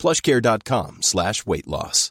plushcare.com slash weight loss.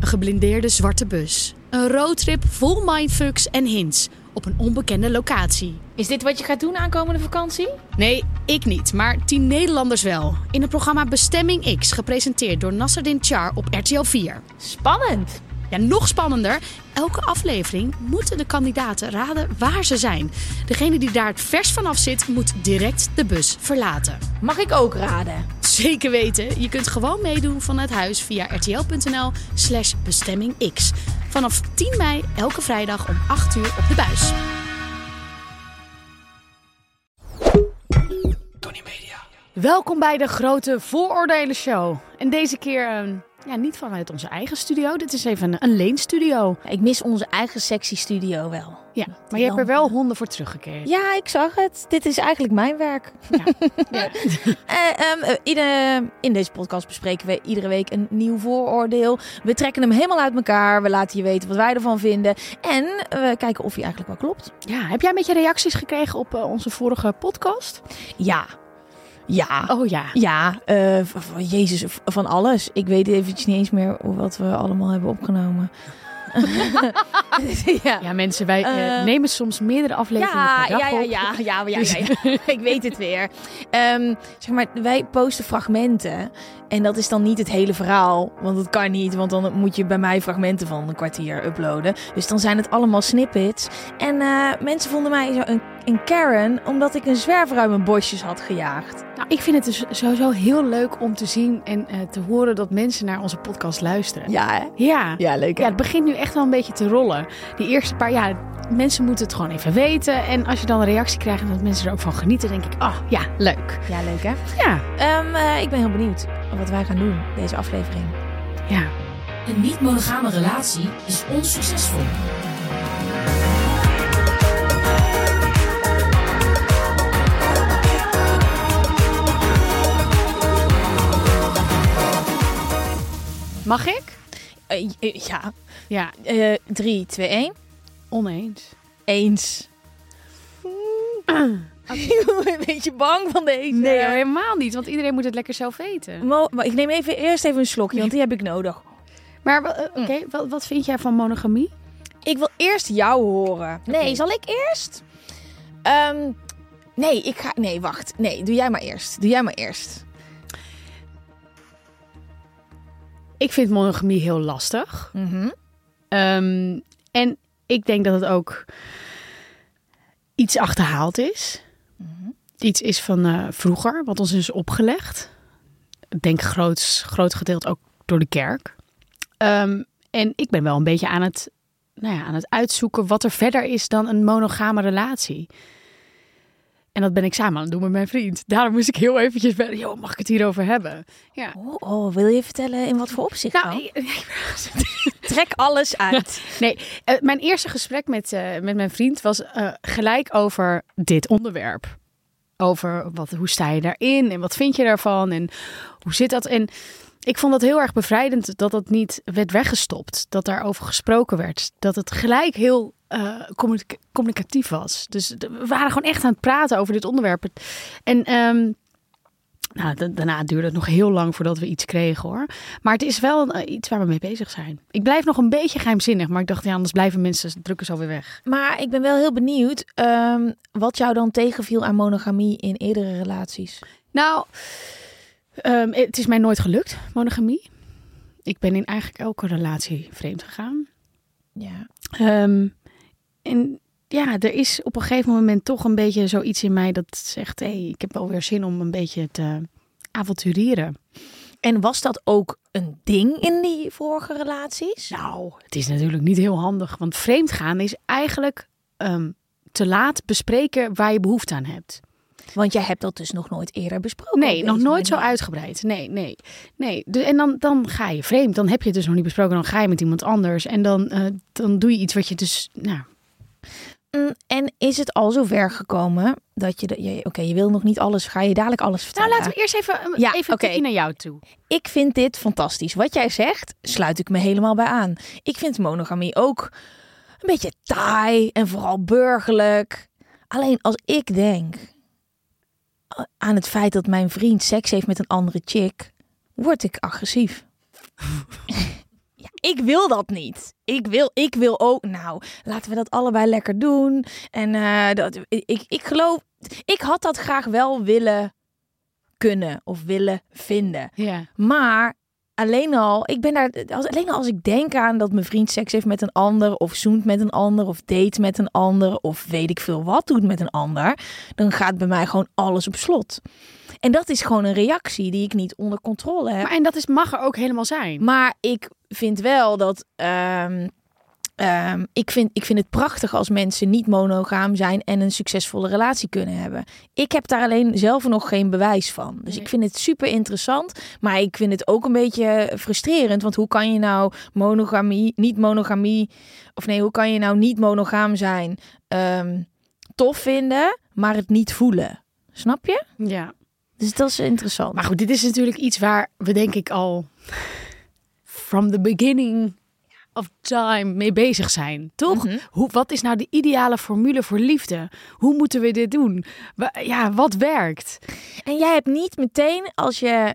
Een geblindeerde zwarte bus. Een roadtrip vol mindfucks en hints op een onbekende locatie. Is dit wat je gaat doen aankomende vakantie? Nee, ik niet, maar tien Nederlanders wel. In het programma Bestemming X, gepresenteerd door Nasserdin Char op RTL 4. Spannend! Ja, nog spannender. Elke aflevering moeten de kandidaten raden waar ze zijn. Degene die daar het vers vanaf zit, moet direct de bus verlaten. Mag ik ook raden? Zeker weten. Je kunt gewoon meedoen vanuit huis via rtl.nl slash bestemmingx. Vanaf 10 mei elke vrijdag om 8 uur op de buis. Welkom bij de grote vooroordelen show. En deze keer eh, ja, niet vanuit onze eigen studio. Dit is even een, een leenstudio. Ik mis onze eigen sexy studio wel. Ja, maar je hebt er wel honden voor teruggekeerd. Ja, ik zag het. Dit is eigenlijk mijn werk. Ja. Ja. Eh, ehm, eh, in deze podcast bespreken we iedere week een nieuw vooroordeel. We trekken hem helemaal uit elkaar. We laten je weten wat wij ervan vinden. En we kijken of hij eigenlijk wel klopt. Ja, heb jij een beetje reacties gekregen op eh, onze vorige podcast? Ja. Ja. Oh ja. Ja, van Jezus, van alles. Ik weet eventjes niet eens meer wat we allemaal hebben opgenomen. ja. Ja, mensen, wij eh, Eh, nemen soms meerdere afleveringen Ja, per dag ja, ja, op. ja, ja, ja, Dus- ja, ja. ik weet het weer. Ehm, zeg maar, wij posten fragmenten. En dat is dan niet het hele verhaal. Want dat kan niet, want dan moet je bij mij fragmenten van een kwartier uploaden. Dus dan zijn het allemaal snippets. En eh, mensen vonden mij zo een, een Karen, omdat ik een zwerver uit mijn bosjes had gejaagd. Nou, ik vind het dus sowieso heel leuk om te zien en eh, te horen dat mensen naar onze podcast luisteren. Ja, hè? Ja. Ja, leuk. hè? Ja, het begint nu echt wel een beetje te rollen. Die eerste paar jaar, mensen moeten het gewoon even weten. En als je dan een reactie krijgt en dat mensen er ook van genieten, denk ik, ah, ja, leuk. Ja, leuk hè? Ja, Ehm, eh, ik ben heel benieuwd wat wij gaan doen deze aflevering. ja. Een niet-monogame relatie is onsuccesvol. Mag ik? Eh, eh, ja, Ja, Eh 3, 2, 1. oneens. Eens. ben een beetje bang van deze. Nee, helemaal niet, want iedereen moet het lekker zelf weten. Mo- maar ik neem even, eerst even een slokje, want die heb ik nodig. Maar eh, oké, wat, wat vind jij van monogamie? Ik wil eerst jou horen. Nee, zal ik eerst? Ehm, nee, ik ga... Nee, wacht. Nee, doe jij maar eerst. Doe jij maar eerst. Ik vind monogamie heel lastig. Mhm. Ehm, en ik denk dat het ook iets achterhaald is. Iets is van eh, vroeger, wat ons is opgelegd. Ik denk groot, groot gedeelte ook door de kerk. Ehm, en ik ben wel een beetje aan het, nou ja, aan het uitzoeken wat er verder is dan een monogame relatie. En dat ben ik samen aan het doen met mijn vriend. Daarom moest ik heel eventjes joh, mag ik het hierover hebben? Ja. Oh, oh, wil je vertellen in wat voor opzicht dan? Nou, Trek alles uit. Nee, eh, mijn eerste gesprek met, eh, met mijn vriend was gelijk over dit onderwerp. Over wat, hoe sta je daarin en wat vind je daarvan en hoe zit dat? En ik vond dat heel erg bevrijdend dat het niet werd weggestopt. Dat daarover gesproken werd. Dat het gelijk heel eh, communica- communicatief was. Dus we waren gewoon echt aan het praten over dit onderwerp. En ehm, nou, da- daarna duurde het nog heel lang voordat we iets kregen hoor. Maar het is wel eh, iets waar we mee bezig zijn. Ik blijf nog een beetje geheimzinnig, maar ik dacht, ja, anders blijven mensen drukken zo weer weg. Maar ik ben wel heel benieuwd ehm, wat jou dan tegenviel aan monogamie in eerdere relaties. Nou, ehm, het is mij nooit gelukt, monogamie. Ik ben in eigenlijk elke relatie vreemd gegaan. Ja. Ehm, en ja, er is op een gegeven moment toch een beetje zoiets in mij dat zegt: hé, hey, ik heb wel weer zin om een beetje te avonturieren. En was dat ook een ding in die vorige relaties? Nou, het is natuurlijk niet heel handig, want vreemd gaan is eigenlijk ehm, te laat bespreken waar je behoefte aan hebt. Want jij hebt dat dus nog nooit eerder besproken. Nee, nog nooit zo uitgebreid. Nee, nee, nee. En dan, dan ga je vreemd. Dan heb je het dus nog niet besproken. Dan ga je met iemand anders. En dan, eh, dan doe je iets wat je dus... Nou, En is het al zover gekomen dat je... de- je Oké, je wil nog niet alles. Ga je dadelijk alles vertellen? nou laten we eerst even, een- Ja, even tikje naar jou toe. Ik vind dit fantastisch. Wat jij zegt, sluit ik me helemaal bij aan. Ik vind monogamie ook een beetje taai en vooral burgerlijk. Alleen als ik denk aan het feit dat mijn vriend seks heeft met een andere chick, word ik agressief. ik wil dat niet. Ik wil, ik wil ook, nou, laten we dat allebei lekker doen. En eh, dat, ik, ik geloof, ik had dat graag wel willen kunnen of willen vinden. Ja. Maar alleen al, ik ben daar, als, alleen al als ik denk aan dat mijn vriend seks heeft met een ander, of zoent met een ander, of date met een ander, of weet ik veel wat doet met een ander, dan gaat bij mij gewoon alles op slot. En dat is gewoon een reactie die ik niet onder controle heb. Maar, en dat is, mag er ook helemaal zijn. Maar ik vind wel dat. ehm, ehm, ik, vind, ik vind het prachtig als mensen niet monogaam zijn en een succesvolle relatie kunnen hebben. Ik heb daar alleen zelf nog geen bewijs van. Dus Nee. ik vind het super interessant. Maar ik vind het ook een beetje frustrerend. Want hoe kan je nou monogamie, niet monogamie. Of nee, hoe kan je nou niet monogaam zijn? ehm, tof vinden, maar het niet voelen. Snap je? Ja. Dus dat is interessant. Maar goed, dit is natuurlijk iets waar we denk ik al from the beginning of time mee bezig zijn. Toch? Mhm. Hoe, wat is nou de ideale formule voor liefde? Hoe moeten we dit doen? Ja, wat werkt? En jij hebt niet meteen als je.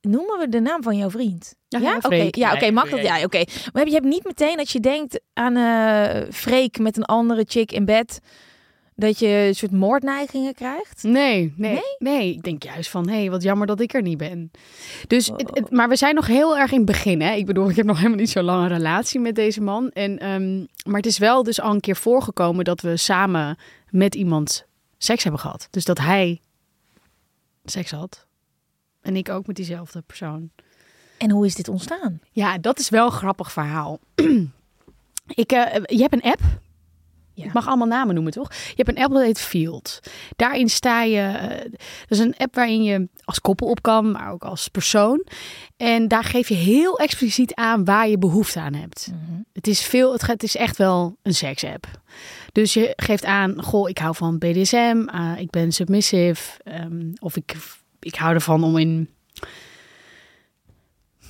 Noemen we de naam van jouw vriend? Ja, Ja, oké. Ja, oké, mag ja, dat? oké. Maar je hebt niet meteen als je denkt aan eh Freek met een andere chick in bed, dat je een soort moordneigingen krijgt? Nee, nee, nee, Ik denk juist van, hé, hey, wat jammer dat ik er niet ben. Dus, het, Oh. het- maar we zijn nog heel erg in het begin. Hè? Ik bedoel, ik heb nog helemaal niet zo lang een relatie met deze man. En, ehm, maar het is wel dus al een keer voorgekomen dat we samen met iemand seks hebben gehad. Dus dat hij seks had. En ik ook met diezelfde persoon. En hoe is dit ontstaan? Ja, dat is wel een grappig verhaal. ik, eh, je hebt een app. Ja. Ik mag allemaal namen noemen, toch? Je hebt een app dat heet Field. Daarin sta je... eh, dat is een app waarin je als koppel op kan, maar ook als persoon. En daar geef je heel expliciet aan waar je behoefte aan hebt. Het is veel, het, het is echt wel een seks-app. Dus je geeft aan, goh, ik hou van BDSM, ah, ik ben submissive, ehm, of ik, ik hou ervan om in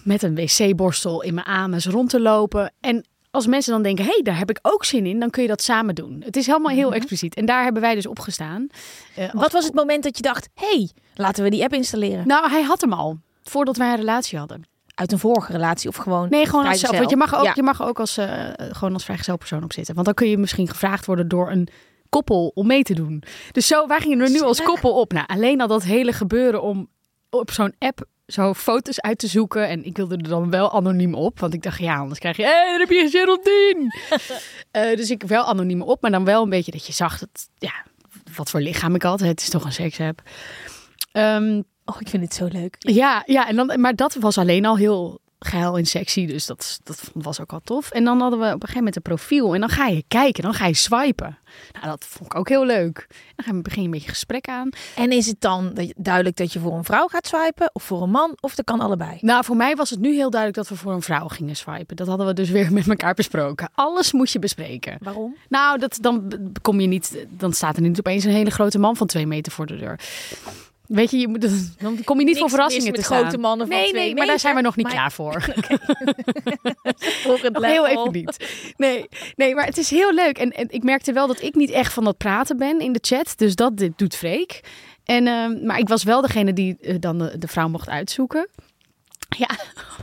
met een wc-borstel in mijn anus rond te lopen. En als mensen dan denken, hé, hey, daar heb ik ook zin in, dan kun je dat samen doen. Het is helemaal heel expliciet. En daar hebben wij dus op gestaan. Eh, Wat was het moment dat je dacht, hey, laten we die app installeren? Nou, hij had hem al, voordat wij een relatie hadden. Uit een vorige relatie of gewoon Nee, gewoon als zelf. Want je mag ook, Ja. je mag ook als, eh, gewoon als vrijgezel persoon op zitten. Want dan kun je misschien gevraagd worden door een koppel om mee te doen. Dus zo, wij gingen er nu als koppel op. Nou, alleen al dat hele gebeuren om op zo'n app zo foto's uit te zoeken. En ik wilde er dan wel anoniem op. Want ik dacht, ja, anders krijg je, hé, hey, dan heb je Geraldine. Eh, dus ik wel anoniem op. Maar dan wel een beetje dat je zag, dat, ja, wat voor lichaam ik had. Het is toch een seksapp. Ehm Oh, ik vind het zo leuk. ja, ja en dan, maar dat was alleen al heel geil en sexy. Dus dat, dat was ook al tof. En dan hadden we op een gegeven moment een profiel. En dan ga je kijken, dan ga je swipen. Nou, dat vond ik ook heel leuk. Dan begin je een beetje gesprek aan. En is het dan duidelijk dat je voor een vrouw gaat swipen of voor een man? Of dat kan allebei? Nou, voor mij was het nu heel duidelijk dat we voor een vrouw gingen swipen. Dat hadden we dus weer met elkaar besproken. Alles moet je bespreken. Waarom? Nou, dat, dan kom je niet, dan staat er niet opeens een hele grote man van twee meter voor de deur. Weet je, je moet, dan kom je niet voor verrassingen te staan. grote mannen van nee, twee nee, maar daar zijn we nog niet maar- klaar voor. Volgend Nog heel even niet. Nee, nee, maar het is heel leuk. En, en ik merkte wel dat ik niet echt van dat praten ben in de chat. Dus dat dit doet Freek. En, ehm, maar ik was wel degene die eh, dan de, de vrouw mocht uitzoeken. Ja,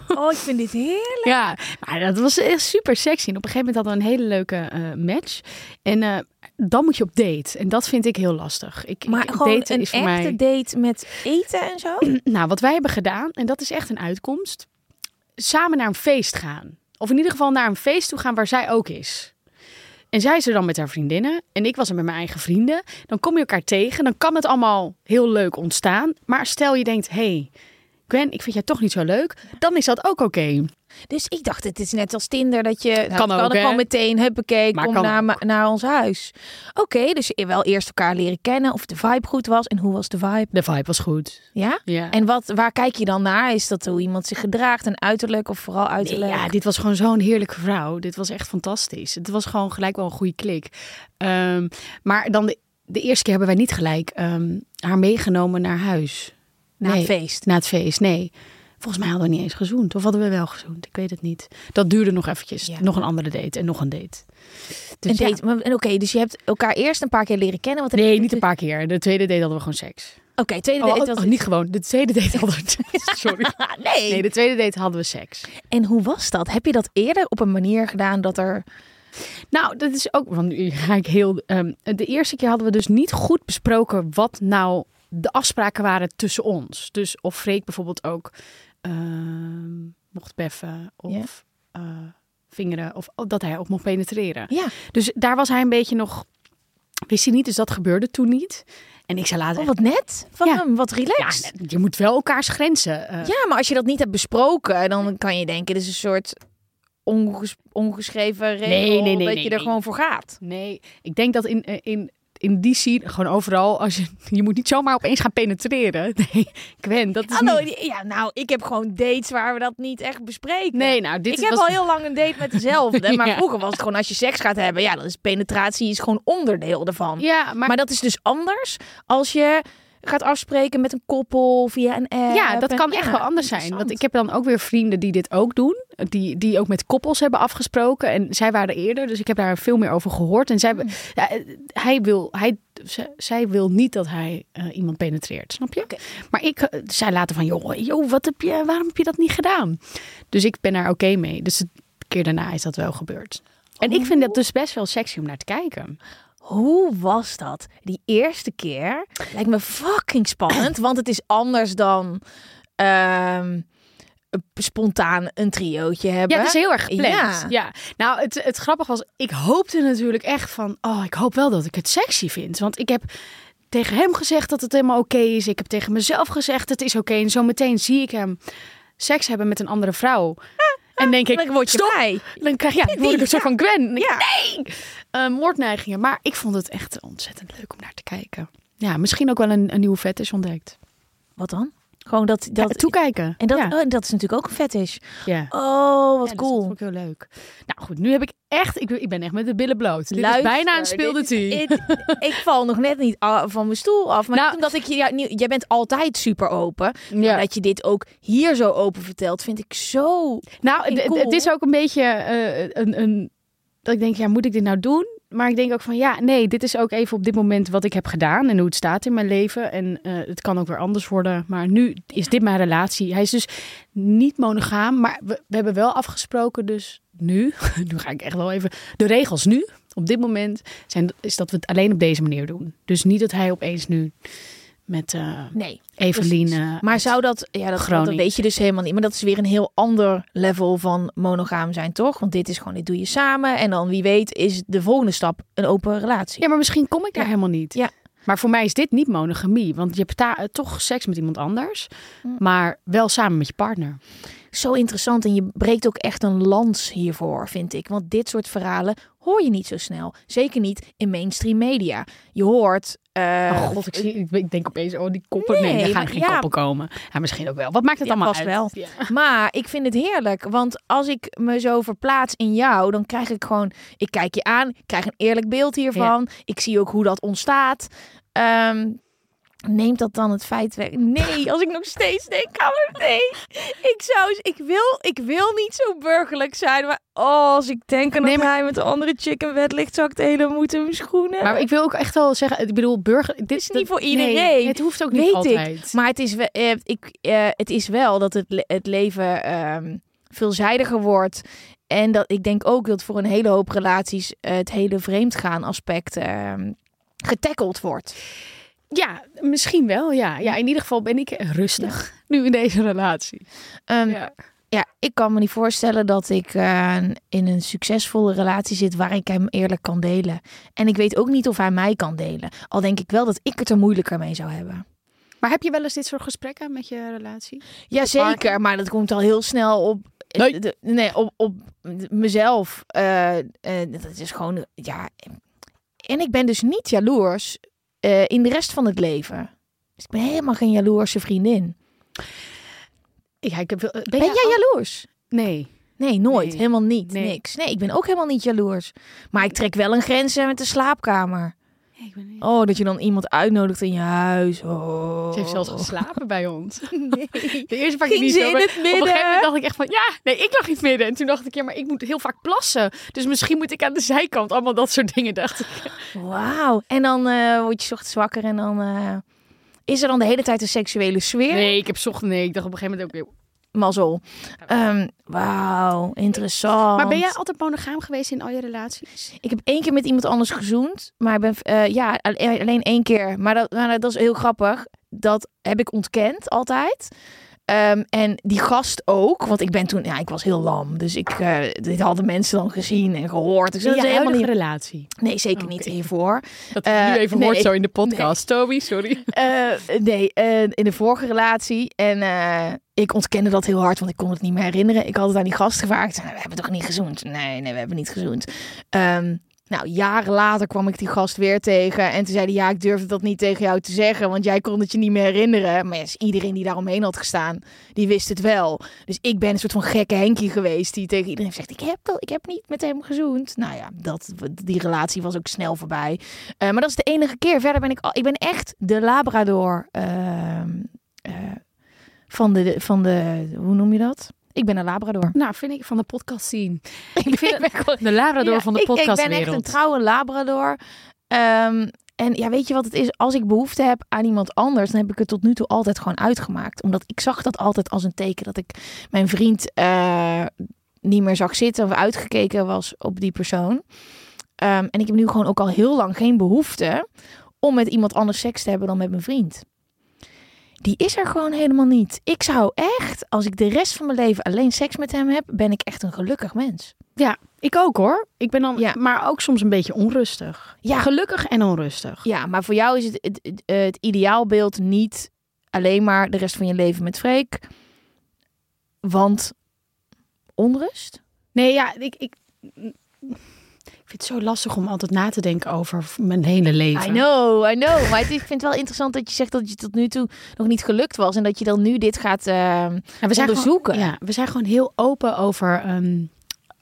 Oh, ik vind dit heerlijk. ja, maar dat was echt super sexy. En op een gegeven moment hadden we een hele leuke eh, match. En eh, dan moet je op date. En dat vind ik heel lastig. Ik, Maar gewoon een is voor echte mij... date met eten en zo? Nou, wat wij hebben gedaan, en dat is echt een uitkomst, samen naar een feest gaan. Of in ieder geval naar een feest toe gaan waar zij ook is. En zij is er dan met haar vriendinnen en ik was er met mijn eigen vrienden. Dan kom je elkaar tegen, dan kan het allemaal heel leuk ontstaan. Maar stel je denkt, hé, hey, Gwen, ik vind jij toch niet zo leuk. Dan is dat ook oké. Dus ik dacht, het is net als Tinder dat je nou, Kan ook, gewoon meteen huppakee, Maar kom naar, ook. naar ons huis. Oké, dus je wel eerst elkaar leren kennen of de vibe goed was en hoe was de vibe? De vibe was goed. Ja. Ja. En wat, waar kijk je dan naar? Is dat hoe iemand zich gedraagt en uiterlijk of vooral Nee, uiterlijk? ja, dit was gewoon zo'n heerlijke vrouw. Dit was echt fantastisch. Het was gewoon gelijk wel een goede klik. Ehm, maar dan de, de eerste keer hebben wij niet gelijk ehm, haar meegenomen naar huis. Na Nee. het feest. Na het feest, nee. Volgens mij hadden we niet eens gezoend. Of hadden we wel gezoend? Ik weet het niet. Dat duurde nog eventjes. Ja. Nog een andere date en nog een date. Dus Een date. en Oké, dus je hebt elkaar eerst een paar keer leren kennen. Wat Nee, niet een paar keer. De tweede date hadden we gewoon seks. Oké, tweede Oh, date oh, was oh, niet gewoon. De tweede date hadden we... Sorry. nee. Nee, de tweede date hadden we seks. En hoe was dat? Heb je dat eerder op een manier gedaan dat er... Nou, dat is ook, want nu ga ik heel. ehm, de eerste keer hadden we dus niet goed besproken wat nou de afspraken waren tussen ons. Dus of Freek bijvoorbeeld ook ehm, mocht beffen of eh, vingeren of dat hij ook mocht penetreren. Ja, Dus daar was hij een beetje nog. Wist hij niet, dus dat gebeurde toen niet. En ik zei later. oh, wat net van Ja. hem. Wat ja, relaxed. je moet wel elkaars grenzen. eh, Ja, maar als je dat niet hebt besproken, dan kan je denken, dit is een soort onges- ongeschreven regel Nee, nee, nee, dat je er gewoon voor gaat. Nee, ik denk dat in, eh, in, in die scene, gewoon overal, als je, je moet niet zomaar opeens gaan penetreren. Nee, Gwen, dat is Hallo, niet... ja, nou, ik heb gewoon dates waar we dat niet echt bespreken. Nee, nou, dit ik is heb al heel lang een date met dezelfde. Maar vroeger was het gewoon als je seks gaat hebben. Ja, dat is penetratie is gewoon onderdeel ervan. Ja, maar, Maar dat is dus anders als je gaat afspreken met een koppel via een app. ja, dat En- kan ja, echt wel anders zijn. Want ik heb dan ook weer vrienden die dit ook doen. Die, die ook met koppels hebben afgesproken. En zij waren eerder, dus ik heb daar veel meer over gehoord. En zij, Hmm. ja, eh, hij wil, hij, zij wil niet dat hij eh, iemand penetreert, snap je? Maar ik eh, zei later van, joh, joh, wat heb je, waarom heb je dat niet gedaan? Dus ik ben daar oké mee. Dus de keer daarna is dat wel gebeurd. En ik vind dat dus best wel sexy om naar te kijken. Hoe was dat? Die eerste keer lijkt me fucking spannend, want het is anders dan ehm, spontaan een triootje hebben. Ja, dat is heel erg gepland. Ja. Ja. Nou, het, het grappige was, ik hoopte natuurlijk echt van, oh, ik hoop wel dat ik het sexy vind. Want ik heb tegen hem gezegd dat het helemaal oké is. Ik heb tegen mezelf gezegd, het is oké. En zo meteen zie ik hem seks hebben met een andere vrouw. En denk ik, word je stop. Dan krijg ja, word ik een soort van Gwen. Ja. Nee! Eh, moordneigingen. Maar ik vond het echt ontzettend leuk om naar te kijken. Ja, misschien ook wel een, een nieuwe vet is ontdekt. Wat dan? Gewoon dat... dat Ja, toekijken. en dat, ja. oh, dat is natuurlijk ook een fetish. ja. Oh, wat Ja, cool. Dat vond ik heel leuk. Nou goed, nu heb ik echt, ik, ben- ik ben echt met de billen bloot. Dit Luister, is bijna een dit speelde is- tea. Ik, ik val nog net niet van mijn stoel af. Maar Nou- omdat ik je... Ja, jij bent altijd super open. Ja. Maar dat je dit ook hier zo open vertelt, vind ik zo... Nou, cool. het is ook een beetje eh, een, een, dat ik denk, ja, moet ik dit nou doen? Maar ik denk ook van, ja, nee, dit is ook even op dit moment wat ik heb gedaan en hoe het staat in mijn leven. En eh, het kan ook weer anders worden. Maar nu is dit mijn relatie. Hij is dus niet monogaam, maar we, we hebben wel afgesproken, dus nu, nu ga ik echt wel even, de regels nu, op dit moment, zijn, is dat we het alleen op deze manier doen. Dus niet dat hij opeens nu met eh Nee. Maar zou dat, ja, dat, dat weet je dus helemaal niet. Maar dat is weer een heel ander level van monogaam zijn, toch? Want dit is gewoon, dit doe je samen. En dan wie weet is de volgende stap een open relatie. Ja, maar misschien kom ik daar Ja. helemaal niet. Ja. Maar voor mij is dit niet monogamie. Want je hebt eh, toch seks met iemand anders. Hm. Maar wel samen met je partner. Zo interessant. En je breekt ook echt een lans hiervoor, vind ik. Want dit soort verhalen hoor je niet zo snel. Zeker niet in mainstream media. Je hoort... eh, oh god, ik, zie, ik, denk opeens, oh die koppen. Nee, Nee, er gaan geen ja. koppen komen. Ja, misschien ook wel. Wat maakt het Ja, allemaal vast uit? wel. Ja. Maar ik vind het heerlijk, want als ik me zo verplaats in jou, dan krijg ik gewoon, ik kijk je aan, ik krijg een eerlijk beeld hiervan. Ik zie ook hoe dat ontstaat. Ehm, neemt dat dan het feit weg? Nee, als ik nog steeds denk aan hem, nee. Ik zou, ik wil, ik wil niet zo burgerlijk zijn, maar oh, als ik denk aan Nee, dat hij met een andere chick in bed ligt, zou ik de hele moed in mijn schoenen. Maar ik wil ook echt wel zeggen, ik bedoel, burger... Dit is niet voor nee, iedereen. het hoeft ook niet Weet ik. altijd. Maar het is, we- eh, ik, eh, het is wel dat het, le- het leven ehm, veelzijdiger wordt. En dat ik denk ook dat voor een hele hoop relaties eh, het hele vreemdgaan aspect ehm getackeld wordt. Ja, misschien wel, ja. Ja, in ieder geval ben ik rustig nu in deze relatie. Ehm, Ja. ja, ik kan me niet voorstellen dat ik eh, in een succesvolle relatie zit waar ik hem eerlijk kan delen. En ik weet ook niet of hij mij kan delen. Al denk ik wel dat ik het er moeilijker mee zou hebben. Maar heb je wel eens dit soort gesprekken met je relatie? Jazeker, maar dat komt al heel snel op. Nee. de- nee, op, op mezelf. Eh, eh, dat is gewoon, ja. En ik ben dus niet jaloers eh, in de rest van het leven. Dus ik ben helemaal geen jaloerse vriendin. Ja, ik heb, wel- ben, Ben jij jaloers? Nee. Nee, nooit. Nee. Helemaal niet. Nee. Niks. Nee, ik ben ook helemaal niet jaloers. Maar ik trek wel een grens eh, met de slaapkamer. Nee, ik ben niet. Oh, dat je dan iemand uitnodigt in je huis. Oh. Ze heeft zelfs geslapen bij ons. Nee. De eerste keer niet ze zo, in maar het Op een gegeven moment dacht ik echt van, ja, nee, ik lag in het midden. En toen dacht ik, ja, maar ik moet heel vaak plassen. Dus misschien moet ik aan de zijkant. Allemaal dat soort dingen, dacht ik. Wauw. En dan eh, word je 's ochtends wakker en dan eh, is er dan de hele tijd een seksuele sfeer. Nee, ik heb zocht, nee, ik dacht op een gegeven moment ook. Mazzel. Ehm, Wauw, interessant. Maar ben jij altijd monogaam geweest in al je relaties? Ik heb één keer met iemand anders gezoend. Maar ik ben, eh, ja, alleen alleen één keer. Maar dat, maar dat is heel grappig. Dat heb ik ontkend altijd. Ehm, en die gast ook. Want ik ben toen, ja, ik was heel lam. Dus ik, eh, dit hadden mensen dan gezien en gehoord. Dus dat is helemaal niet. relatie? Nee, zeker niet hiervoor. Dat Eh, nu even nee, hoort zo in de podcast. Toby, sorry. Eh, nee, in de vorige relatie. En ik ontkende dat heel hard, want ik kon het niet meer herinneren. Ik had het aan die gast gevraagd. We hebben toch niet gezoend? Nee, nee, we hebben niet gezoend. Ehm, nou, jaren later kwam ik die gast weer tegen. En toen zei hij, ja, ik durfde dat niet tegen jou te zeggen. Want jij kon het je niet meer herinneren. Maar dus iedereen die daaromheen had gestaan, die wist het wel. Dus ik ben een soort van gekke Henkie geweest. Die tegen iedereen zegt, ik heb, wel- ik heb niet met hem gezoend. Nou ja, dat, die relatie was ook snel voorbij. Eh, maar dat is de enige keer. Verder ben ik al, ik ben echt de Labrador ehm, eh, van, de, van de, hoe noem je dat? Ik ben een Labrador. Nou, vind ik van de podcast zien. Ik vind De Labrador Ja, van de ik- Ik ben echt een trouwe Labrador. Ehm, en ja, weet je wat het is? Als ik behoefte heb aan iemand anders, dan heb ik het tot nu toe altijd gewoon uitgemaakt. Omdat ik zag dat altijd als een teken dat ik mijn vriend eh, niet meer zag zitten of uitgekeken was op die persoon. Ehm, en ik heb nu gewoon ook al heel lang geen behoefte om met iemand anders seks te hebben dan met mijn vriend. Die is er gewoon helemaal niet. Ik zou echt, als ik de rest van mijn leven alleen seks met hem heb, ben ik echt een gelukkig mens. Ja, ik ook hoor. Ik ben dan, Ja. maar ook soms een beetje onrustig. Ja. Gelukkig en onrustig. Ja, maar voor jou is het, het, het, het ideaalbeeld niet alleen maar de rest van je leven met Freek. Want onrust? Nee, ja, ik, ik, ik vind het zo lastig om altijd na te denken over mijn hele leven. I know, I know. Maar het ik vind het wel interessant dat je zegt dat je tot nu toe nog niet gelukt was. En dat je dan nu dit gaat Ja, we zijn onderzoeken. Gewoon, ja, we zijn gewoon heel open over, ehm,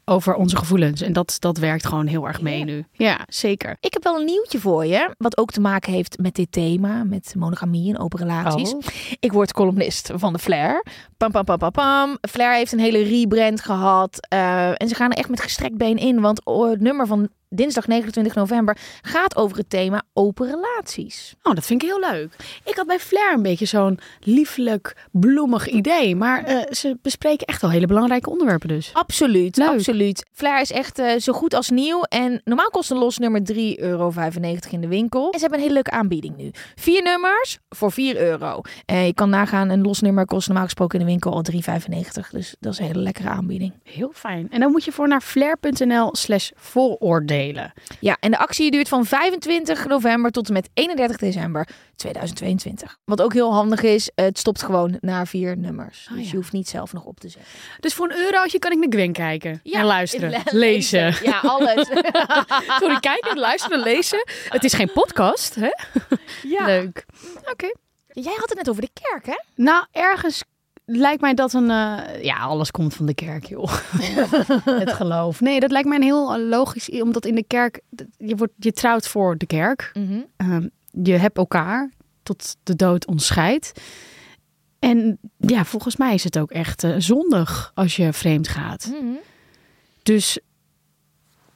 over onze gevoelens. En dat, dat werkt gewoon heel erg mee Ja. nu. Ja, zeker. Ik heb wel een nieuwtje voor je. Wat ook te maken heeft met dit thema. Met monogamie en open relaties. Oh. Ik word columnist van de Flair. Pam, pam, pam, pam, pam. Flair heeft een hele rebrand gehad. eh, en ze gaan er echt met gestrekt been in. Want oh, het nummer van dinsdag 29 november gaat over het thema open relaties. Oh, dat vind ik heel leuk. Ik had bij Flair een beetje zo'n lieflijk, bloemig idee. Maar eh, ze bespreken echt wel hele belangrijke onderwerpen dus. Absoluut, Leuk. absoluut. Flair is echt eh, zo goed als nieuw. En normaal kost een los nummer 3,95 euro in de winkel. En ze hebben een hele leuke aanbieding nu. Vier nummers voor 4 euro. En je kan nagaan, een los nummer kost normaal gesproken in de winkel al 3,95. Dus dat is een hele lekkere aanbieding. Heel fijn. En dan moet je voor naar flair.nl slash Ja, en de actie duurt van 25 november tot en met 31 december 2022. Wat ook heel handig is, het stopt gewoon na vier nummers. Oh, dus ja. je hoeft niet zelf nog op te zetten. Dus voor een eurotje kan ik naar Gwen kijken. en luisteren. le- lezen. Ja, alles. Sorry, kijken, luisteren, lezen. Het is geen podcast, hè? ja. Leuk. Oké. Jij had het net over de kerk, hè? Nou, ergens lijkt mij dat een... eh, ja, alles komt van de kerk, joh. het geloof. Nee, dat lijkt mij een heel eh, logisch... Omdat in de kerk... Je, wordt, je trouwt voor de kerk. Ehm, je hebt elkaar tot de dood ons scheidt. En ja, volgens mij is het ook echt eh, zondig als je vreemd gaat. Mhm. Dus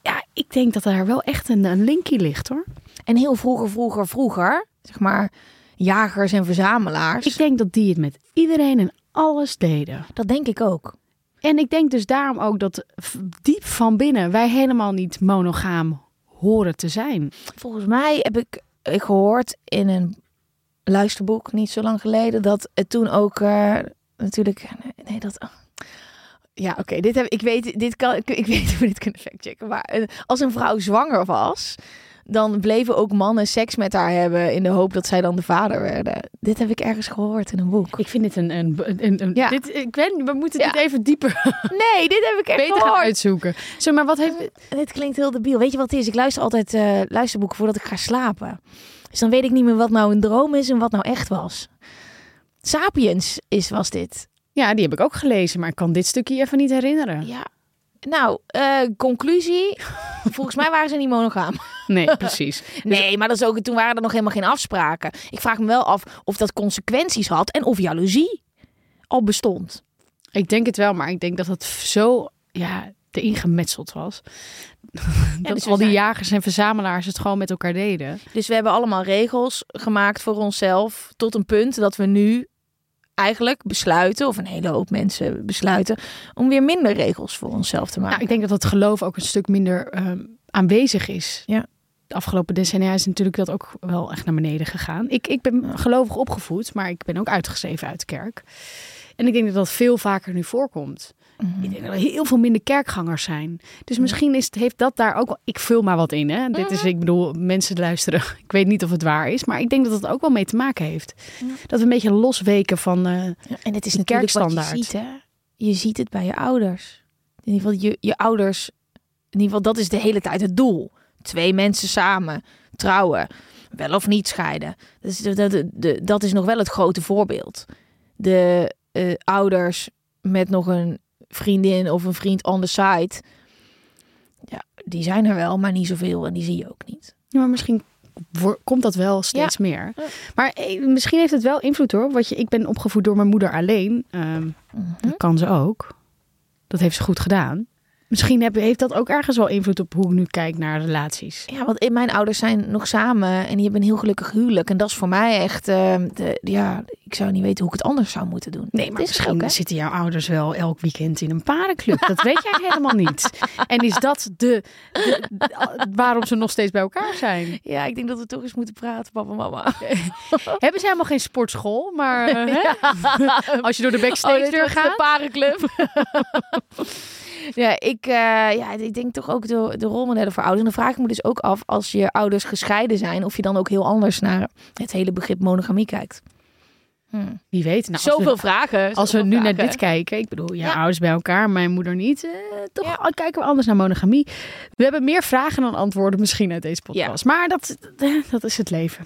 ja, ik denk dat daar wel echt een, een linkje ligt, hoor. En heel vroeger, vroeger, vroeger, zeg maar, jagers en verzamelaars. Ik denk dat die het met iedereen en alles deden. Dat denk ik ook. En ik denk dus daarom ook dat diep van binnen wij helemaal niet monogaam horen te zijn. Volgens mij heb ik ik gehoord in een luisterboek niet zo lang geleden dat het toen ook eh, natuurlijk nee, nee, dat oh. ja oké dit heb ik weet dit kan ik, ik weet hoe we dit kunnen factchecken maar eh, als een vrouw zwanger was dan bleven ook mannen seks met haar hebben in de hoop dat zij dan de vader werden. Dit heb ik ergens gehoord in een boek. Ik vind dit een... een, een, een- Ja. dit, ik niet, we moeten Ja. dit even dieper Nee, dit heb ik echt beter gaan gehoord. uitzoeken. Zo, maar wat heeft... Dit klinkt heel debiel. Weet je wat het is? Ik luister altijd eh, luisterboeken voordat ik ga slapen. Dus dan weet ik niet meer wat nou een droom is en wat nou echt was. Sapiens is, was dit. Ja, die heb ik ook gelezen, maar ik kan dit stukje even niet herinneren. Ja. Nou, eh, conclusie. Volgens mij waren ze niet monogaam. Nee, precies. Nee, maar dat is ook, toen waren er nog helemaal geen afspraken. Ik vraag me wel af of dat consequenties had en of jaloezie al bestond. Ik denk het wel, maar ik denk dat het zo ja, erin gemetseld was. dat dus al die jagers en verzamelaars het gewoon met elkaar deden. Dus we hebben allemaal regels gemaakt voor onszelf tot een punt dat we nu eigenlijk besluiten, of een hele hoop mensen besluiten, om weer minder regels voor onszelf te maken. Nou, ik denk dat het geloof ook een stuk minder ehm, aanwezig is. Ja. De afgelopen decennia is natuurlijk dat ook wel echt naar beneden gegaan. Ik, ik ben gelovig opgevoed, maar ik ben ook uitgeschreven uit de kerk. En ik denk dat dat veel vaker nu voorkomt. Mhm. Ik denk dat er heel veel minder kerkgangers zijn. Dus misschien is het, heeft dat daar ook wel... Ik vul maar wat in, hè. Dit is, ik bedoel, mensen luisteren. Ik weet niet of het waar is, maar ik denk dat het ook wel mee te maken heeft. Dat we een beetje losweken van... eh, Ja, en het is wat je kerkstandaard. ziet, hè? Je ziet het bij je ouders. In ieder geval, je, je ouders, in ieder geval, dat is de hele tijd het doel. Twee mensen samen, trouwen, wel of niet scheiden. Dat is, dat, dat, de- dat is nog wel het grote voorbeeld. De eh, ouders met nog een vriendin of een vriend on the side. Ja, die zijn er wel, maar niet zoveel en die zie je ook niet. Ja, maar misschien komt dat wel steeds meer. Maar eh, misschien heeft het wel invloed hoor. Want je, ik ben opgevoed door mijn moeder alleen. Ehm, Dat kan ze ook. Dat heeft ze goed gedaan. Misschien heb, heeft dat ook ergens wel invloed op hoe ik nu kijk naar relaties. Ja, want mijn ouders zijn nog samen en die hebben een heel gelukkig huwelijk. En dat is voor mij echt, eh, de, ja, ik zou niet weten hoe ik het anders zou moeten doen. Nee, maar misschien ook, zitten jouw ouders wel elk weekend in een parenclub. Dat weet jij helemaal niet. En is dat de, de- de- waarom ze nog steeds bij elkaar zijn? Ja, ik denk dat we toch eens moeten praten, papa en mama. Hebben ze helemaal geen sportschool, maar als je door de backstage deur de gaat. parenclub. ja, ik, eh, ja, ik denk toch ook de, de rolmodellen voor ouders. En dan vraag ik me dus ook af, als je ouders gescheiden zijn, of je dan ook heel anders naar het hele begrip monogamie kijkt. Hm. Wie weet. Nou, we- Zoveel vragen. Als we nu naar dit kijken, ik bedoel, ja, Ja. ouders bij elkaar, mijn moeder niet, eh, toch Ja. kijken we anders naar monogamie. We hebben meer vragen dan antwoorden misschien uit deze podcast. Maar dat, eh, dat is het leven.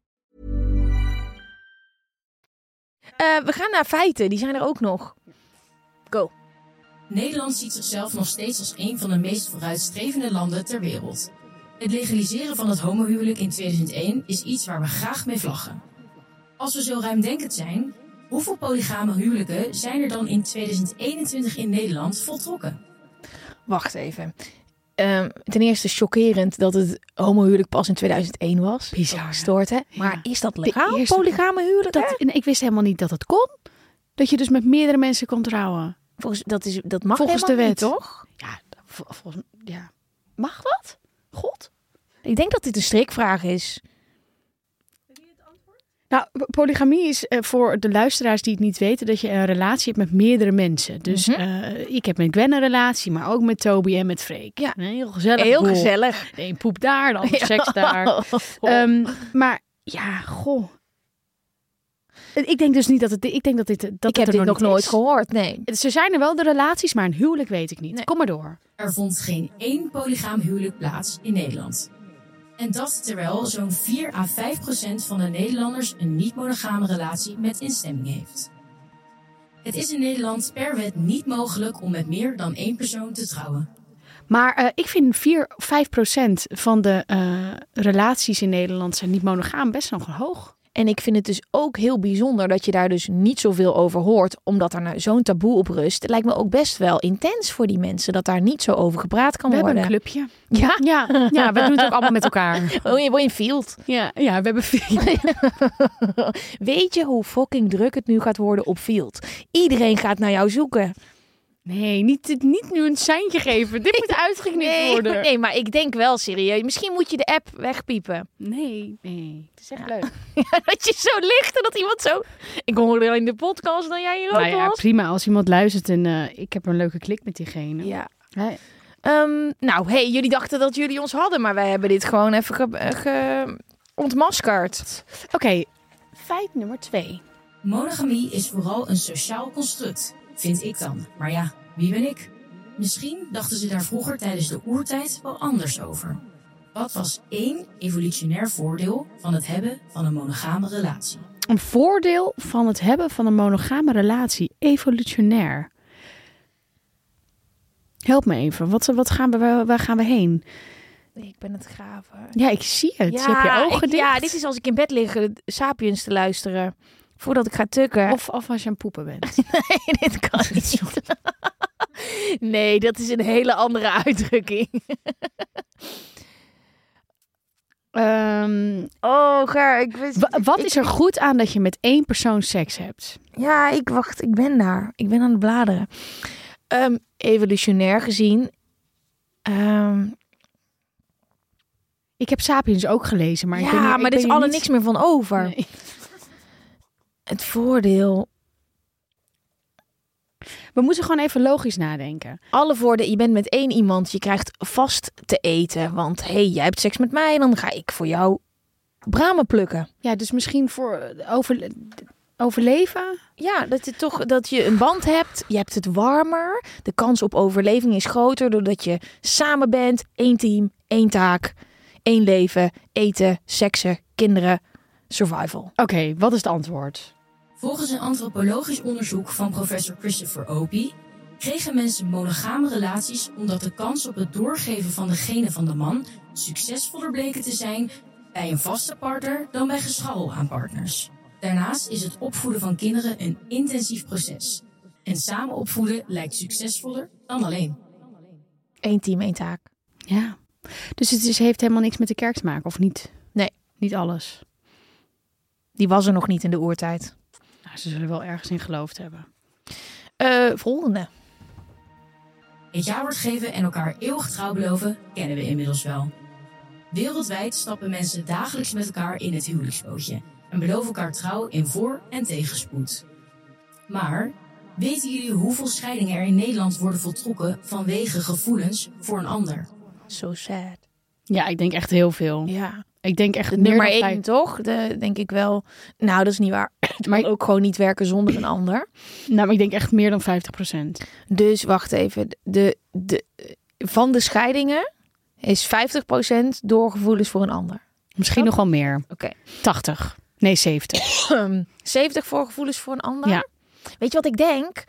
Eh, we gaan naar feiten, die zijn er ook nog. Go. Nederland ziet zichzelf nog steeds als een van de meest vooruitstrevende landen ter wereld. Het legaliseren van het homohuwelijk in 2001 is iets waar we graag mee vlaggen. Als we zo ruimdenkend zijn, hoeveel polygame huwelijken zijn er dan in 2021 in Nederland voltrokken? Wacht even. Ehm, ten eerste chockerend dat het homohuwelijk pas in 2001 was. Bizar, hè? Gestoord, hè? Maar Ja. is dat legaal, eerste- polygame huwelijk? Dat, en ik wist helemaal niet dat het kon. Dat je dus met meerdere mensen kon trouwen. Volgens, dat, is, dat mag Volgens de niet, wet. toch? Ja, vol- volgens ja. Mag dat? God? Ik denk dat dit een strikvraag is. Nou, polygamie is eh, voor de luisteraars die het niet weten dat je een relatie hebt met meerdere mensen. Dus Mhm. eh, ik heb met Gwen een relatie, maar ook met Toby en met Freek. Ja. Een heel gezellig. Heel boel. gezellig. De een poep daar, de ander seks daar. Ehm, maar ja, goh. Ik denk dus niet dat het. Ik denk dat dit. Dat ik het heb er dit nog nooit is. gehoord, nee. Ze zijn er wel de relaties, maar een huwelijk weet ik niet. Nee. Kom maar door. Er vond geen één polygaam huwelijk plaats in Nederland. En dat terwijl zo'n 4 à 5 procent van de Nederlanders een niet-monogame relatie met instemming heeft. Het is in Nederland per wet niet mogelijk om met meer dan één persoon te trouwen. Maar eh, ik vind 4 of 5 procent van de eh, relaties in Nederland zijn niet monogaam best nog hoog. En ik vind het dus ook heel bijzonder dat je daar dus niet zoveel over hoort, omdat er nou zo'n taboe op rust. Het lijkt me ook best wel intens voor die mensen dat daar niet zo over gepraat kan We hebben worden. een clubje. Ja? Ja, ja, we doen het ook allemaal met elkaar. Oh, je wordt in field. Ja, ja we hebben veel. Weet je hoe fucking druk het nu gaat worden op field? Iedereen gaat naar jou zoeken. Nee, niet, niet nu een seintje geven. Dit moet uitgeknipt Nee, worden. maar, nee, maar ik denk wel serieus. Misschien moet je de app wegpiepen. Nee, nee. Het is echt leuk. dat je zo ligt en dat iemand zo... Ik hoorde al in de podcast dan jij hier ook Nou ja, was. prima. Als iemand luistert en eh, ik heb een leuke klik met diegene. Ja. Ja. Ehm, nou, hey, jullie dachten dat jullie ons hadden, maar wij hebben dit gewoon even ge, eh, ge- ontmaskerd. Oké, feit nummer twee. Monogamie is vooral een sociaal construct, vind ik dan. Maar ja, wie ben ik? Misschien dachten ze daar vroeger tijdens de oertijd wel anders over. Wat was één evolutionair voordeel van het hebben van een monogame relatie? Een voordeel van het hebben van een monogame relatie, evolutionair. Help me even. Wat, wat gaan we, waar, gaan we heen? Ik ben het graven. Ja, ik zie het. je hebt je ogen ik- dicht. ja, dit is als ik in bed lig, eh, Sapiens te luisteren. Voordat ik ga tukken. Of, of als je aan poepen bent. Nee, dit kan niet. nee, dat is een hele andere uitdrukking. Ehm, Oh, Ger, ik wist... wa- wat ik- is er goed aan dat je met één persoon seks hebt? Ja, ik wacht, ik ben daar. Ik ben aan het bladeren. Ehm, evolutionair gezien. ehm, Ik heb Sapiens ook gelezen, maar ik ja, ben ik maar ben er is alle niks meer van over. Nee. Het voordeel. We moeten gewoon even logisch nadenken. Alle voordelen. Je bent met één iemand. Je krijgt vast te eten. Want hey, jij hebt seks met mij. Dan ga ik voor jou bramen plukken. Ja, dus misschien voor eh, over, overleven. Ja, dat je toch dat je een band hebt. Je hebt het warmer. De kans op overleving is groter doordat je samen bent. Eén team, één taak, één leven, eten, seksen, kinderen, survival. Oké, wat is het antwoord? Volgens een antropologisch onderzoek van professor Christopher Opie kregen mensen monogame relaties omdat de kans op het doorgeven van de genen van de man succesvoller bleken te zijn bij een vaste partner dan bij gescharrel aan partners. Daarnaast is het opvoeden van kinderen een intensief proces. En samen opvoeden lijkt succesvoller dan alleen. Eén team, één taak. Ja. Dus het is, heeft helemaal niks met de kerk te maken, of niet? Nee. Niet alles. Die was er nog niet in de oertijd. Nou, ze zullen wel ergens in geloofd hebben. Eh, volgende. Het jaarwoord geven en elkaar eeuwig trouw beloven kennen we inmiddels wel. Wereldwijd stappen mensen dagelijks met elkaar in het huwelijksbootje en beloven elkaar trouw in voor- en tegenspoed. Maar weten jullie hoeveel scheidingen er in Nederland worden voltrokken vanwege gevoelens voor een ander? So sad. Ja, ik denk echt heel veel. Ja. Ik denk echt De meer nummer dan één, vijf- toch? De, denk ik wel. Nou, dat is niet waar. Het Maar- ook gewoon niet werken zonder een ander. Nou, maar ik denk echt meer dan 50% Dus wacht even. De, de, van de scheidingen is 50% door gevoelens voor een ander. Misschien nog wel meer. Oké. 80. Nee, 70. 70 voor gevoelens voor een ander. Ja. Weet je wat ik denk?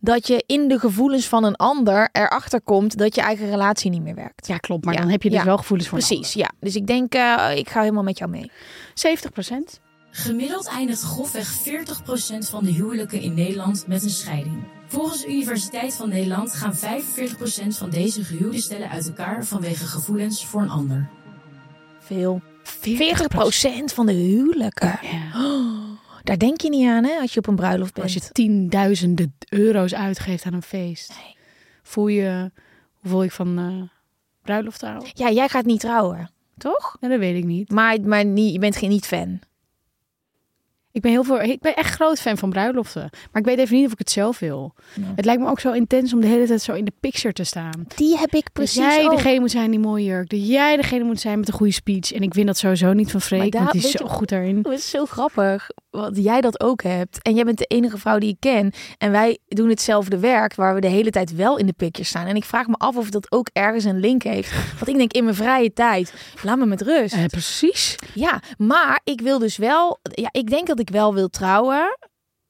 Dat je in de gevoelens van een ander erachter komt dat je eigen relatie niet meer werkt. Ja, klopt. Maar Ja, dan heb je dus ja. wel gevoelens voor een Precies, ja. Dus ik denk, eh, ik ga helemaal met jou mee. ander. 70% Gemiddeld eindigt grofweg 40% van de huwelijken in Nederland met een scheiding. Volgens de Universiteit van Nederland gaan 45% van deze gehuwde stellen uit elkaar vanwege gevoelens voor een ander. Veel. 40% van de huwelijken. Ja. Daar denk je niet aan, hè, als je op een bruiloft bent. Als je tienduizenden euro's uitgeeft aan een feest. Voel je hoeveel ik van eh bruiloft hou? Ja, jij gaat niet trouwen, toch? Ja, dat weet ik niet. Maar, maar niet, je bent geen niet fan. Ik ben, heel veel, ik ben echt groot fan van bruiloften. Maar ik weet even niet of ik het zelf wil. Het lijkt me ook zo intens om de hele tijd zo in de picture te staan. Die heb ik Dat precies jij ook. degene moet zijn die mooie jurk. Dat jij degene moet zijn met een goede speech. En ik win dat sowieso niet van Freek, want die is zo je- goed daarin. Het is zo grappig, want jij dat ook hebt. En jij bent de enige vrouw die ik ken. En wij doen hetzelfde werk, waar we de hele tijd wel in de picture staan. En ik vraag me af of dat ook ergens een link heeft. Want ik denk, in mijn vrije tijd, laat me met rust. Eh, precies. Ja, maar ik wil dus wel... Ja, ik denk dat ik wel wil trouwen.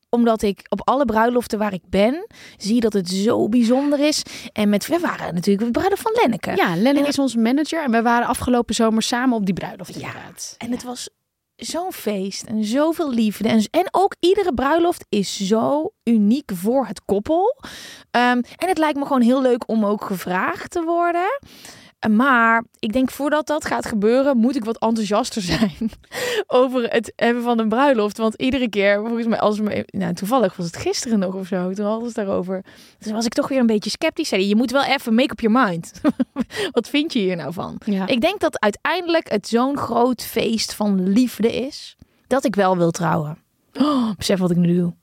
Omdat ik op alle bruiloften waar ik ben, zie dat het zo bijzonder is. En met, we waren natuurlijk de bruiloft van Lenneke. Ja, Lenneke En- is onze manager. En we waren afgelopen zomer samen op die bruiloft Ja. inderdaad. En het was zo'n feest en zoveel liefde. En, en ook iedere bruiloft is zo uniek voor het koppel. Ehm, en het lijkt me gewoon heel leuk om ook gevraagd te worden. Maar ik denk voordat dat gaat gebeuren, moet ik wat enthousiaster zijn over het hebben van een bruiloft. Want iedere keer, volgens mij, als me, nou, toevallig was het gisteren nog of zo, toen hadden het daarover. Dus was ik toch weer een beetje sceptisch. Zei, je moet wel even make up your mind. wat vind je hier nou van? Ja. Ik denk dat uiteindelijk het zo'n groot feest van liefde is, dat ik wel wil trouwen. Oh, besef wat ik nu doe.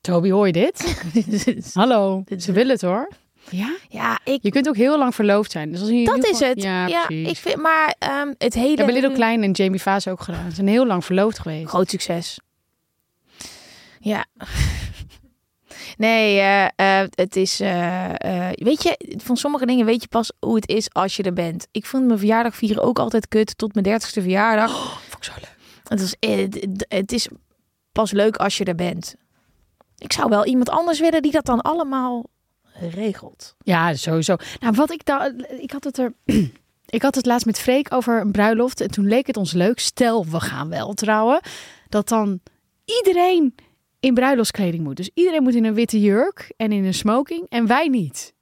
Toby, hoor je dit? Hallo, ze willen het hoor. Ja? ja, ik, Je kunt ook heel lang verloofd zijn. Dus als je dat is het. Ja, ik vind, maar ehm, het hele... hebben Little Klein en Jamie Vaas ook gedaan. Ze zijn heel lang verloofd geweest. Groot succes. Ja. Nee, eh, eh, het is. eh, weet je, van sommige dingen weet je pas hoe het is als je er bent. Ik vond mijn verjaardag vieren ook altijd kut tot mijn dertigste verjaardag. Vond ik zo leuk. Het, is, het, het is pas leuk als je er bent. Ik zou wel iemand anders willen die dat dan allemaal regelt. Ja, sowieso. Nou, wat ik daar... Ik had het er... Ik had het laatst met Freek over een bruiloft. En toen leek het ons leuk. Stel, we gaan wel trouwen. Dat dan iedereen in bruiloftskleding moet. Dus iedereen moet in een witte jurk en in een smoking. En wij niet.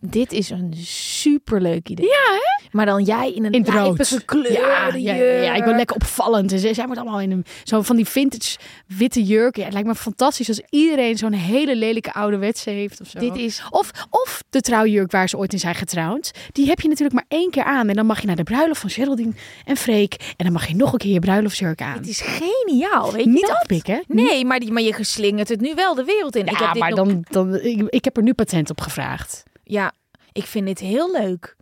Dit is een superleuk idee. Ja, hè? Maar dan jij in een In rood. kleur. Ja, ja, ja, ja, ik ben lekker opvallend. En zij zij moet allemaal in een zo van die vintage witte jurk. Ja, het lijkt me fantastisch als iedereen zo'n hele lelijke ouderwetse heeft of zo. Dit is Of, of de trouwjurk waar ze ooit in zijn getrouwd. Die heb je natuurlijk maar één keer aan. En dan mag je naar de bruiloft van Geraldine en Freek. En dan mag je nog een keer je bruiloftsjurk aan. Het is geniaal, weet je Niet dat? afpikken. Nee, maar, die, maar je geslingert het nu wel de wereld in. Ja, ik heb dit maar nog- dan, dan, ik, ik heb er nu patent op gevraagd. Ja, ik vind dit heel leuk.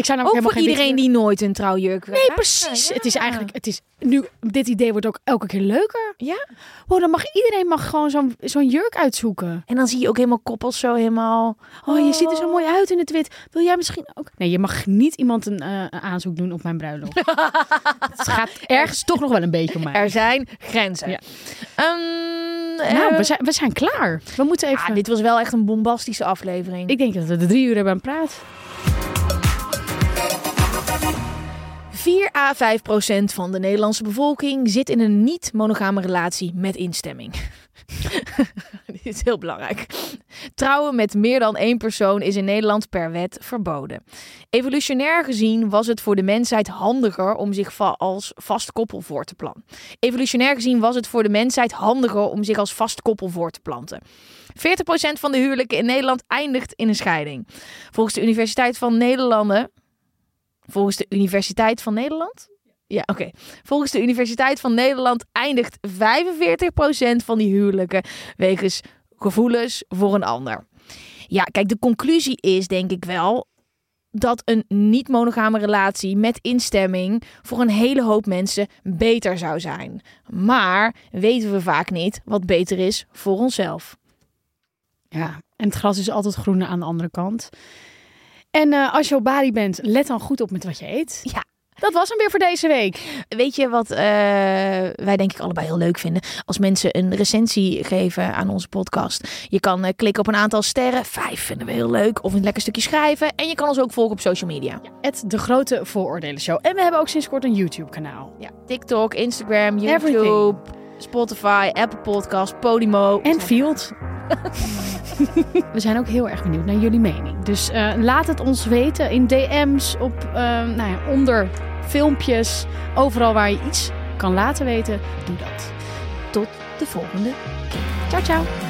Ik zou namelijk Ook voor iedereen die nooit een trouwjurk Nee, precies. Het is eigenlijk, het is nu, dit idee wordt ook elke keer leuker. Ja. Wow, dan mag iedereen mag gewoon zo'n zo'n jurk uitzoeken. En dan zie je ook helemaal koppels zo helemaal... Oh, je ziet er zo mooi uit in het wit. Wil jij misschien ook? Nee, je mag niet iemand een eh, aanzoek doen op mijn bruiloft. het gaat ergens toch nog wel een beetje om mij. Er zijn grenzen. Ja. Ehm, nou, eh, we zijn, we zijn klaar. We moeten even. ja, dit was wel echt een bombastische aflevering. Ik denk dat we de drie uur hebben aan praat. 4 à 5 procent van de Nederlandse bevolking zit in een niet-monogame relatie met instemming. Dit is heel belangrijk. Trouwen met meer dan één persoon is in Nederland per wet verboden. Evolutionair gezien was het voor de mensheid handiger om zich als vast koppel voor te planten. Evolutionair gezien was het voor de mensheid handiger om zich als vast koppel voor te planten. 40% van de huwelijken in Nederland eindigt in een scheiding. Volgens de Universiteit van Nederlanden Volgens de Universiteit van Nederland? Ja, oké. Volgens de Universiteit van Nederland eindigt 45% van die huwelijken wegens gevoelens voor een ander. Ja, kijk, de conclusie is denk ik wel dat een niet-monogame relatie met instemming voor een hele hoop mensen beter zou zijn. Maar weten we vaak niet wat beter is voor onszelf. Ja, en het gras is altijd groener aan de andere kant. En eh, als je op Bali bent, let dan goed op met wat je eet. Ja. Dat was hem weer voor deze week. Weet je wat eh, wij denk ik allebei heel leuk vinden? Als mensen een recensie geven aan onze podcast. Je kan eh, klikken op een aantal sterren. Vijf vinden we heel leuk. Of een lekker stukje schrijven. En je kan ons ook volgen op social media. Het De Grote Vooroordelen Show. En we hebben ook sinds kort een YouTube-kanaal. Ja, TikTok, Instagram, YouTube, Everything. Spotify, Apple Podcast, Podimo. En Field. we zijn ook heel erg benieuwd naar jullie mening. Dus eh, laat het ons weten in DM's, op, eh, nou ja, onder filmpjes. Overal waar je iets kan laten weten, doe dat. tot de volgende. Ciao, ciao.